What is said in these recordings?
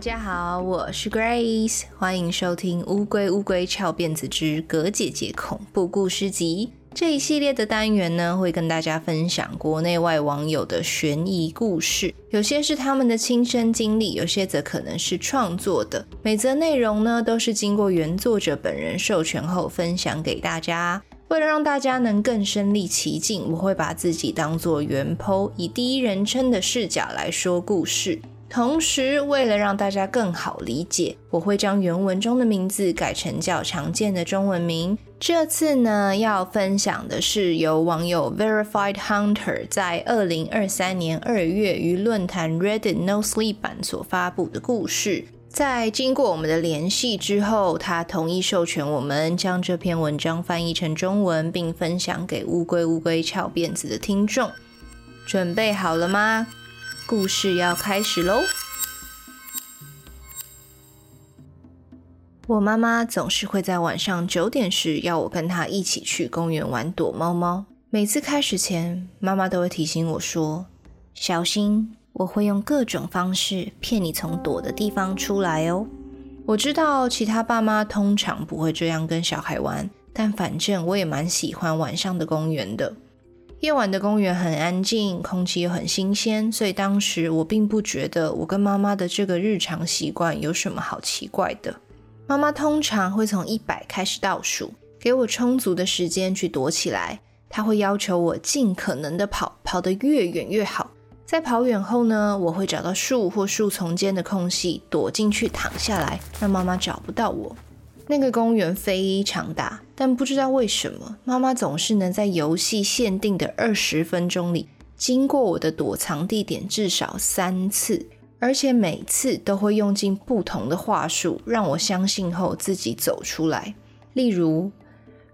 大家好，我是 Grace，欢迎收听《乌龟乌龟翘辫子之葛姐姐恐怖故事集》这一系列的单元呢，会跟大家分享国内外网友的悬疑故事，有些是他们的亲身经历，有些则可能是创作的。每则内容呢，都是经过原作者本人授权后分享给大家。为了让大家能更身历其境，我会把自己当作原 PO，以第一人称的视角来说故事。同时，为了让大家更好理解，我会将原文中的名字改成较常见的中文名。这次呢，要分享的是由网友 Verified Hunter 在二零二三年二月于论坛 Reddit No Sleep 版所发布的故事。在经过我们的联系之后，他同意授权我们将这篇文章翻译成中文，并分享给乌龟乌龟翘辫子的听众。准备好了吗？故事要开始喽！我妈妈总是会在晚上九点时要我跟她一起去公园玩躲猫猫。每次开始前，妈妈都会提醒我说：“小心，我会用各种方式骗你从躲的地方出来哦。”我知道其他爸妈通常不会这样跟小孩玩，但反正我也蛮喜欢晚上的公园的。夜晚的公园很安静，空气又很新鲜，所以当时我并不觉得我跟妈妈的这个日常习惯有什么好奇怪的。妈妈通常会从一百开始倒数，给我充足的时间去躲起来。她会要求我尽可能的跑，跑得越远越好。在跑远后呢，我会找到树或树丛间的空隙躲进去躺下来，让妈妈找不到我。那个公园非常大，但不知道为什么，妈妈总是能在游戏限定的二十分钟里经过我的躲藏地点至少三次，而且每次都会用尽不同的话术让我相信后自己走出来。例如，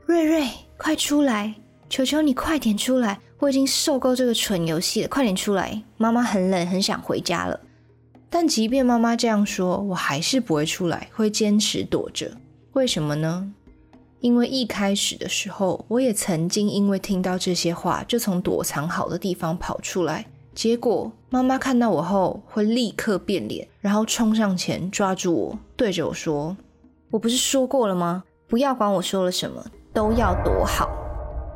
瑞瑞，快出来！求求你快点出来！我已经受够这个蠢游戏了，快点出来！妈妈很冷，很想回家了。但即便妈妈这样说，我还是不会出来，会坚持躲着。为什么呢？因为一开始的时候，我也曾经因为听到这些话，就从躲藏好的地方跑出来。结果妈妈看到我后，会立刻变脸，然后冲上前抓住我，对着我说：“我不是说过了吗？不要管我说了什么，都要躲好。”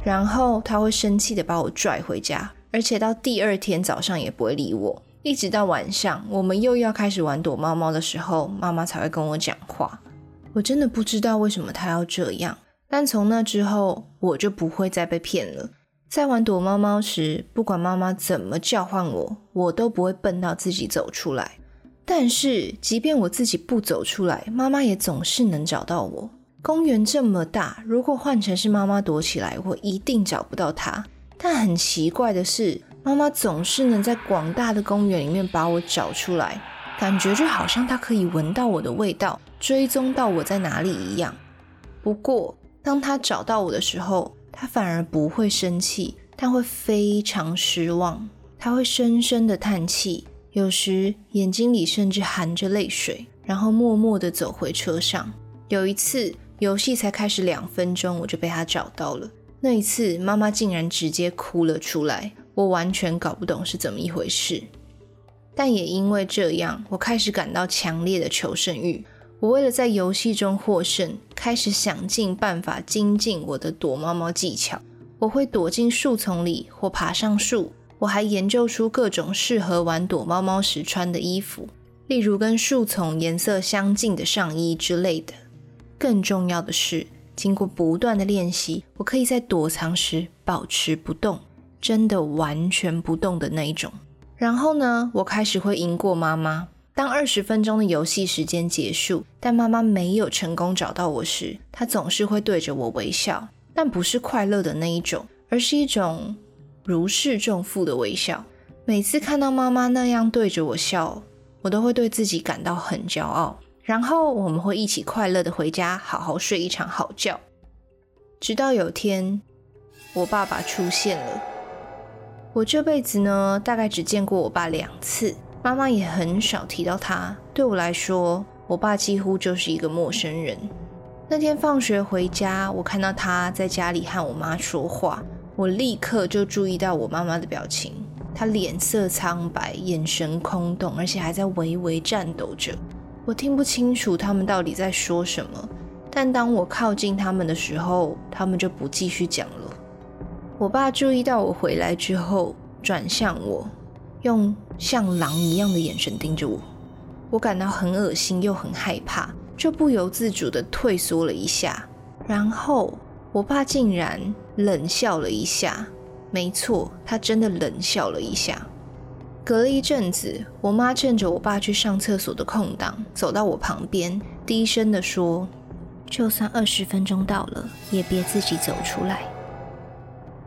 然后她会生气地把我拽回家，而且到第二天早上也不会理我，一直到晚上我们又要开始玩躲猫猫的时候，妈妈才会跟我讲话。我真的不知道为什么他要这样，但从那之后我就不会再被骗了。在玩躲猫猫时，不管妈妈怎么叫唤我，我都不会笨到自己走出来。但是，即便我自己不走出来，妈妈也总是能找到我。公园这么大，如果换成是妈妈躲起来，我一定找不到她。但很奇怪的是，妈妈总是能在广大的公园里面把我找出来。感觉就好像她可以闻到我的味道，追踪到我在哪里一样。不过，当他找到我的时候，他反而不会生气，但会非常失望。他会深深的叹气，有时眼睛里甚至含着泪水，然后默默的走回车上。有一次，游戏才开始两分钟，我就被他找到了。那一次，妈妈竟然直接哭了出来，我完全搞不懂是怎么一回事。但也因为这样，我开始感到强烈的求胜欲。我为了在游戏中获胜，开始想尽办法精进我的躲猫猫技巧。我会躲进树丛里或爬上树。我还研究出各种适合玩躲猫猫时穿的衣服，例如跟树丛颜色相近的上衣之类的。更重要的是，经过不断的练习，我可以在躲藏时保持不动，真的完全不动的那一种。然后呢，我开始会赢过妈妈。当二十分钟的游戏时间结束，但妈妈没有成功找到我时，她总是会对着我微笑，但不是快乐的那一种，而是一种如释重负的微笑。每次看到妈妈那样对着我笑，我都会对自己感到很骄傲。然后我们会一起快乐的回家，好好睡一场好觉。直到有天，我爸爸出现了。我这辈子呢，大概只见过我爸两次，妈妈也很少提到他。对我来说，我爸几乎就是一个陌生人。那天放学回家，我看到他在家里和我妈说话，我立刻就注意到我妈妈的表情。他脸色苍白，眼神空洞，而且还在微微颤抖着。我听不清楚他们到底在说什么，但当我靠近他们的时候，他们就不继续讲了。我爸注意到我回来之后，转向我，用像狼一样的眼神盯着我。我感到很恶心又很害怕，就不由自主地退缩了一下。然后我爸竟然冷笑了一下，没错，他真的冷笑了一下。隔了一阵子，我妈趁着我爸去上厕所的空档，走到我旁边，低声地说：“就算二十分钟到了，也别自己走出来。”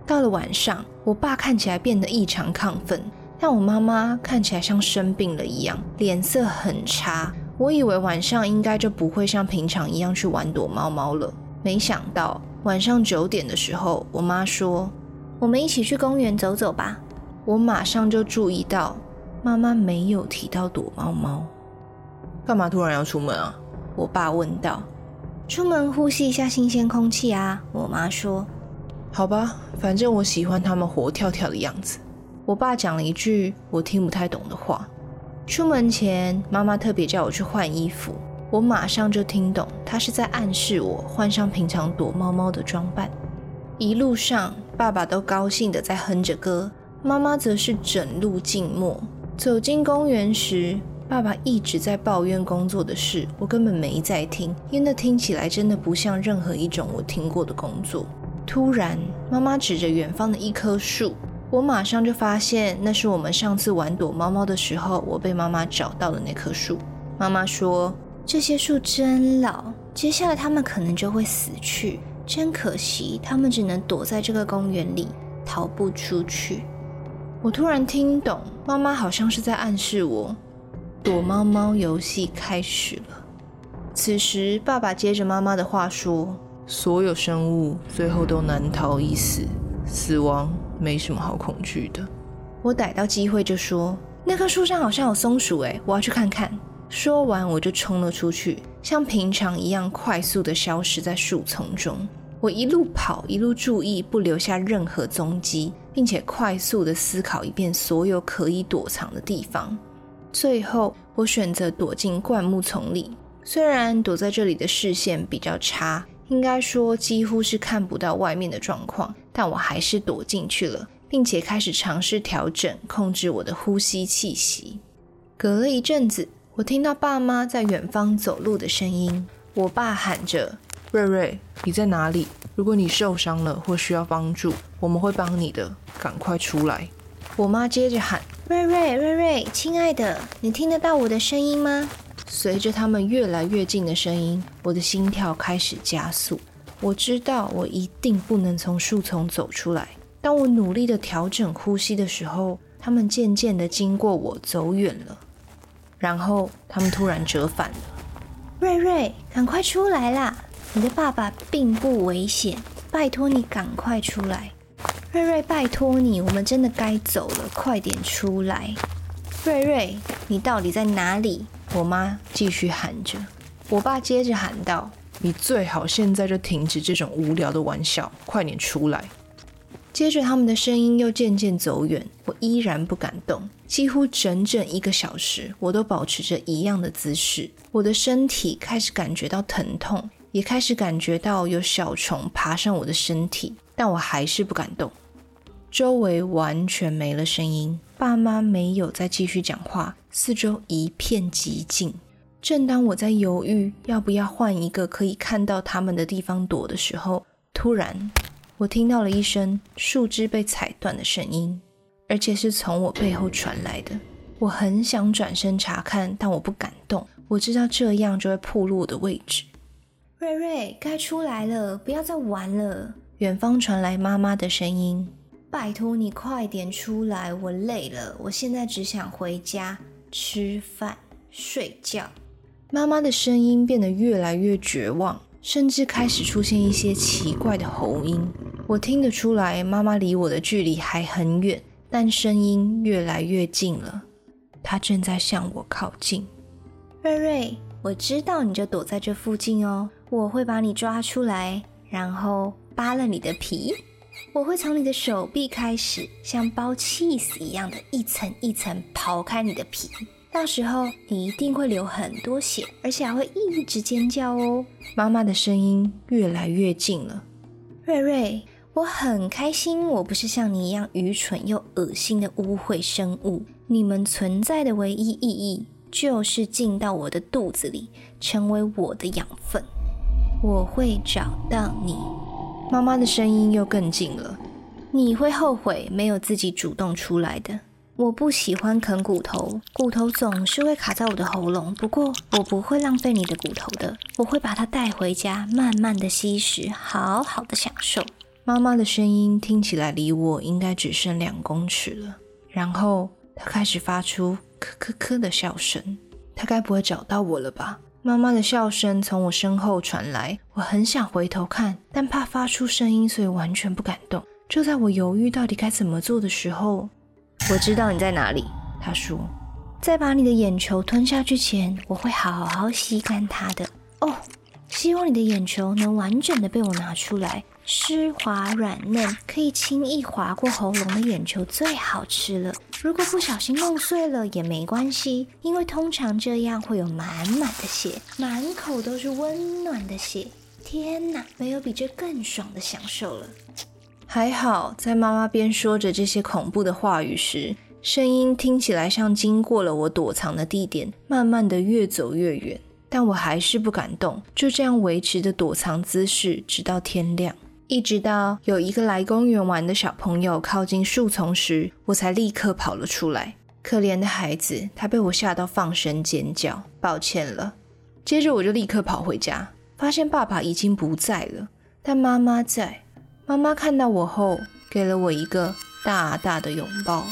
到了晚上，我爸看起来变得异常亢奋，但我妈妈看起来像生病了一样，脸色很差。我以为晚上应该就不会像平常一样去玩躲猫猫了，没想到晚上九点的时候，我妈说：“我们一起去公园走走吧。”我马上就注意到，妈妈没有提到躲猫猫。干嘛突然要出门啊？我爸问道。出门呼吸一下新鲜空气啊，我妈说。好吧，反正我喜欢他们活跳跳的样子。我爸讲了一句我听不太懂的话。出门前，妈妈特别叫我去换衣服，我马上就听懂，她是在暗示我换上平常躲猫猫的装扮。一路上，爸爸都高兴地在哼着歌。妈妈则是整路静默。走进公园时，爸爸一直在抱怨工作的事，我根本没在听，因为那听起来真的不像任何一种我听过的工作。突然，妈妈指着远方的一棵树，我马上就发现那是我们上次玩躲猫猫的时候，我被妈妈找到的那棵树。妈妈说：“这些树真老，接下来它们可能就会死去，真可惜，它们只能躲在这个公园里，逃不出去。”我突然听懂，妈妈好像是在暗示我，躲猫猫游戏开始了。此时，爸爸接着妈妈的话说：“所有生物最后都难逃一死，死亡没什么好恐惧的。”我逮到机会就说：“那棵树上好像有松鼠，诶，我要去看看。”说完，我就冲了出去，像平常一样快速地消失在树丛中。我一路跑，一路注意，不留下任何踪迹，并且快速地思考一遍所有可以躲藏的地方。最后，我选择躲进灌木丛里。虽然躲在这里的视线比较差，应该说几乎是看不到外面的状况，但我还是躲进去了，并且开始尝试调整、控制我的呼吸气息。隔了一阵子，我听到爸妈在远方走路的声音，我爸喊着。瑞瑞，你在哪里？如果你受伤了或需要帮助，我们会帮你的。赶快出来！我妈接着喊：“瑞瑞，瑞瑞，亲爱的，你听得到我的声音吗？”随着他们越来越近的声音，我的心跳开始加速。我知道我一定不能从树丛走出来。当我努力地调整呼吸的时候，他们渐渐地经过我走远了。然后他们突然折返了。瑞瑞，赶快出来啦！你的爸爸并不危险，拜托你赶快出来，瑞瑞，拜托你，我们真的该走了，快点出来，瑞瑞，你到底在哪里？我妈继续喊着，我爸接着喊道：“你最好现在就停止这种无聊的玩笑，快点出来。”接着他们的声音又渐渐走远，我依然不敢动，几乎整整一个小时，我都保持着一样的姿势，我的身体开始感觉到疼痛。也开始感觉到有小虫爬上我的身体，但我还是不敢动。周围完全没了声音，爸妈没有再继续讲话，四周一片寂静。正当我在犹豫要不要换一个可以看到他们的地方躲的时候，突然我听到了一声树枝被踩断的声音，而且是从我背后传来的。我很想转身查看，但我不敢动，我知道这样就会暴露我的位置。瑞瑞，该出来了，不要再玩了。远方传来妈妈的声音：“拜托你快点出来，我累了，我现在只想回家吃饭睡觉。”妈妈的声音变得越来越绝望，甚至开始出现一些奇怪的喉音。我听得出来，妈妈离我的距离还很远，但声音越来越近了。她正在向我靠近。瑞瑞，我知道你就躲在这附近哦。我会把你抓出来，然后扒了你的皮。我会从你的手臂开始，像包起司一样的一层一层刨开你的皮。到时候你一定会流很多血，而且还会一直尖叫哦。妈妈的声音越来越近了。瑞瑞，我很开心，我不是像你一样愚蠢又恶心的污秽生物。你们存在的唯一意义就是进到我的肚子里，成为我的养分。我会找到你。妈妈的声音又更近了。你会后悔没有自己主动出来的。我不喜欢啃骨头，骨头总是会卡在我的喉咙。不过我不会浪费你的骨头的，我会把它带回家，慢慢的吸食，好好的享受。妈妈的声音听起来离我应该只剩两公尺了。然后她开始发出咳咳咳的笑声。她该不会找到我了吧？妈妈的笑声从我身后传来，我很想回头看，但怕发出声音，所以完全不敢动。就在我犹豫到底该怎么做的时候，我知道你在哪里，他说，在把你的眼球吞下去前，我会好好吸干它的。哦，希望你的眼球能完整的被我拿出来，湿滑软嫩，可以轻易划过喉咙的眼球最好吃了。如果不小心弄碎了也没关系，因为通常这样会有满满的血，满口都是温暖的血。天哪，没有比这更爽的享受了。还好，在妈妈边说着这些恐怖的话语时，声音听起来像经过了我躲藏的地点，慢慢的越走越远。但我还是不敢动，就这样维持着躲藏姿势，直到天亮。一直到有一个来公园玩的小朋友靠近树丛时，我才立刻跑了出来。可怜的孩子，他被我吓到放声尖叫，抱歉了。接着我就立刻跑回家，发现爸爸已经不在了，但妈妈在。妈妈看到我后，给了我一个大大的拥抱。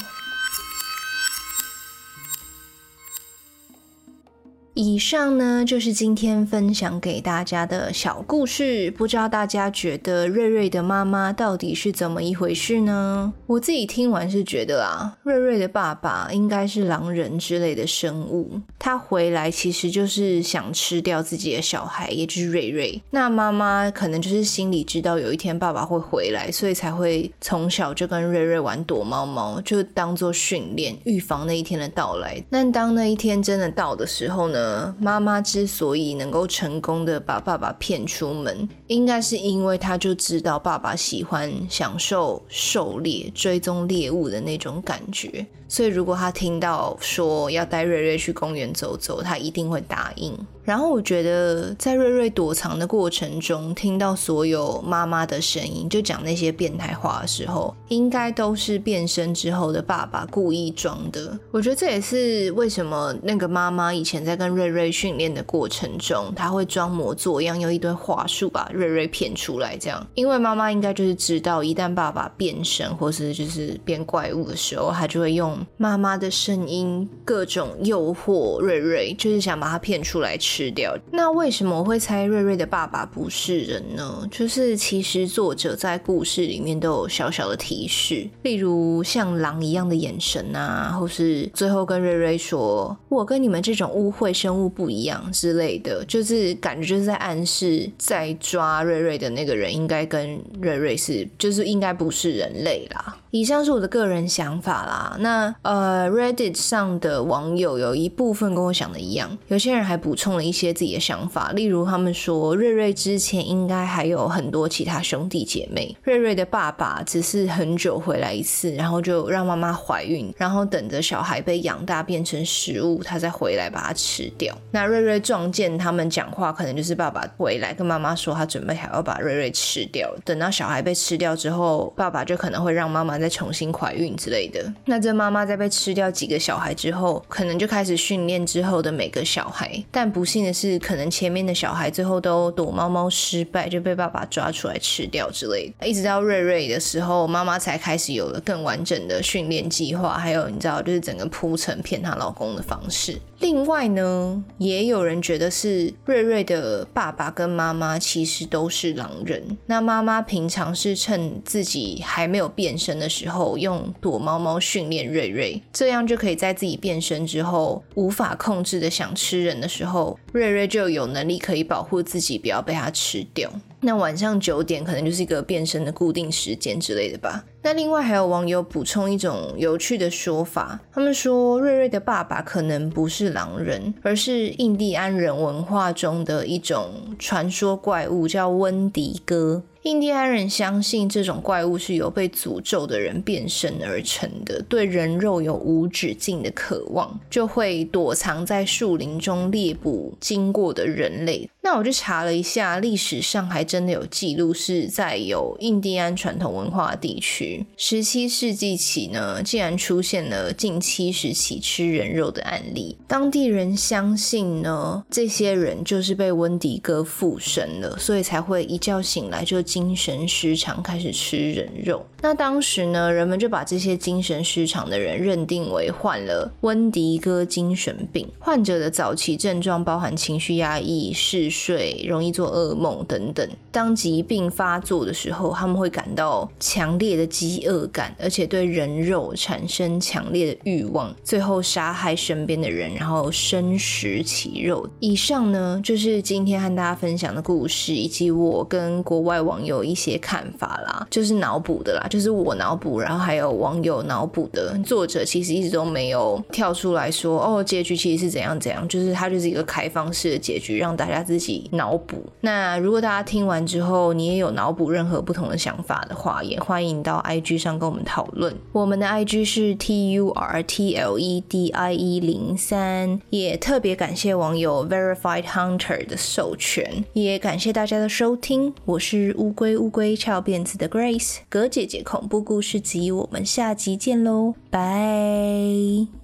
以上呢，就是今天分享给大家的小故事。不知道大家觉得瑞瑞的妈妈到底是怎么一回事呢？我自己听完是觉得啊，瑞瑞的爸爸应该是狼人之类的生物。他回来其实就是想吃掉自己的小孩，也就是瑞瑞。那妈妈可能就是心里知道有一天爸爸会回来，所以才会从小就跟瑞瑞玩躲猫猫，就当做训练，预防那一天的到来。但当那一天真的到的时候呢？妈妈之所以能够成功的把爸爸骗出门，应该是因为她就知道爸爸喜欢享受狩猎、追踪猎物的那种感觉。所以，如果他听到说要带瑞瑞去公园走走，他一定会答应。然后，我觉得在瑞瑞躲藏的过程中，听到所有妈妈的声音，就讲那些变态话的时候，应该都是变身之后的爸爸故意装的。我觉得这也是为什么那个妈妈以前在跟瑞瑞训练的过程中，他会装模作样，用一堆话术把瑞瑞骗出来。这样，因为妈妈应该就是知道，一旦爸爸变身或是就是变怪物的时候，他就会用。妈妈的声音，各种诱惑瑞瑞，就是想把他骗出来吃掉。那为什么我会猜瑞瑞的爸爸不是人呢？就是其实作者在故事里面都有小小的提示，例如像狼一样的眼神啊，或是最后跟瑞瑞说“我跟你们这种污秽生物不一样”之类的，就是感觉就是在暗示，在抓瑞瑞的那个人应该跟瑞瑞是，就是应该不是人类啦。以上是我的个人想法啦。那呃，Reddit 上的网友有一部分跟我想的一样，有些人还补充了一些自己的想法，例如他们说瑞瑞之前应该还有很多其他兄弟姐妹，瑞瑞的爸爸只是很久回来一次，然后就让妈妈怀孕，然后等着小孩被养大变成食物，他再回来把它吃掉。那瑞瑞撞见他们讲话，可能就是爸爸回来跟妈妈说他准备还要把瑞瑞吃掉，等到小孩被吃掉之后，爸爸就可能会让妈妈。再重新怀孕之类的，那这妈妈在被吃掉几个小孩之后，可能就开始训练之后的每个小孩。但不幸的是，可能前面的小孩最后都躲猫猫失败，就被爸爸抓出来吃掉之类的。一直到瑞瑞的时候，妈妈才开始有了更完整的训练计划，还有你知道，就是整个铺陈骗她老公的方式。另外呢，也有人觉得是瑞瑞的爸爸跟妈妈其实都是狼人。那妈妈平常是趁自己还没有变身的时候，用躲猫猫训练瑞，瑞这样就可以在自己变身之后无法控制的想吃人的时候，瑞瑞就有能力可以保护自己，不要被他吃掉。那晚上九点可能就是一个变身的固定时间之类的吧。那另外还有网友补充一种有趣的说法，他们说瑞瑞的爸爸可能不是狼人，而是印第安人文化中的一种传说怪物，叫温迪哥。印第安人相信这种怪物是由被诅咒的人变身而成的，对人肉有无止境的渴望，就会躲藏在树林中猎捕经过的人类。那我就查了一下，历史上还真的有记录，是在有印第安传统文化地区，十七世纪起呢，竟然出现了近七十起吃人肉的案例。当地人相信呢，这些人就是被温迪哥附身了，所以才会一觉醒来就。精神失常，开始吃人肉。那当时呢，人们就把这些精神失常的人认定为患了温迪哥精神病。患者的早期症状包含情绪压抑、嗜睡、容易做噩梦等等。当疾病发作的时候，他们会感到强烈的饥饿感，而且对人肉产生强烈的欲望，最后杀害身边的人，然后生食其肉。以上呢，就是今天和大家分享的故事，以及我跟国外网。友一些看法啦，就是脑补的啦，就是我脑补，然后还有网友脑补的。作者其实一直都没有跳出来说，哦，结局其实是怎样怎样，就是它就是一个开放式的结局，让大家自己脑补。那如果大家听完之后，你也有脑补任何不同的想法的话，也欢迎到 IG 上跟我们讨论。我们的 IG 是 T U R T L E D I E 零三，也特别感谢网友 Verified Hunter 的授权，也感谢大家的收听，我是乌龟乌龟翘辫子的 Grace，葛姐姐恐怖故事集，我们下集见喽，拜。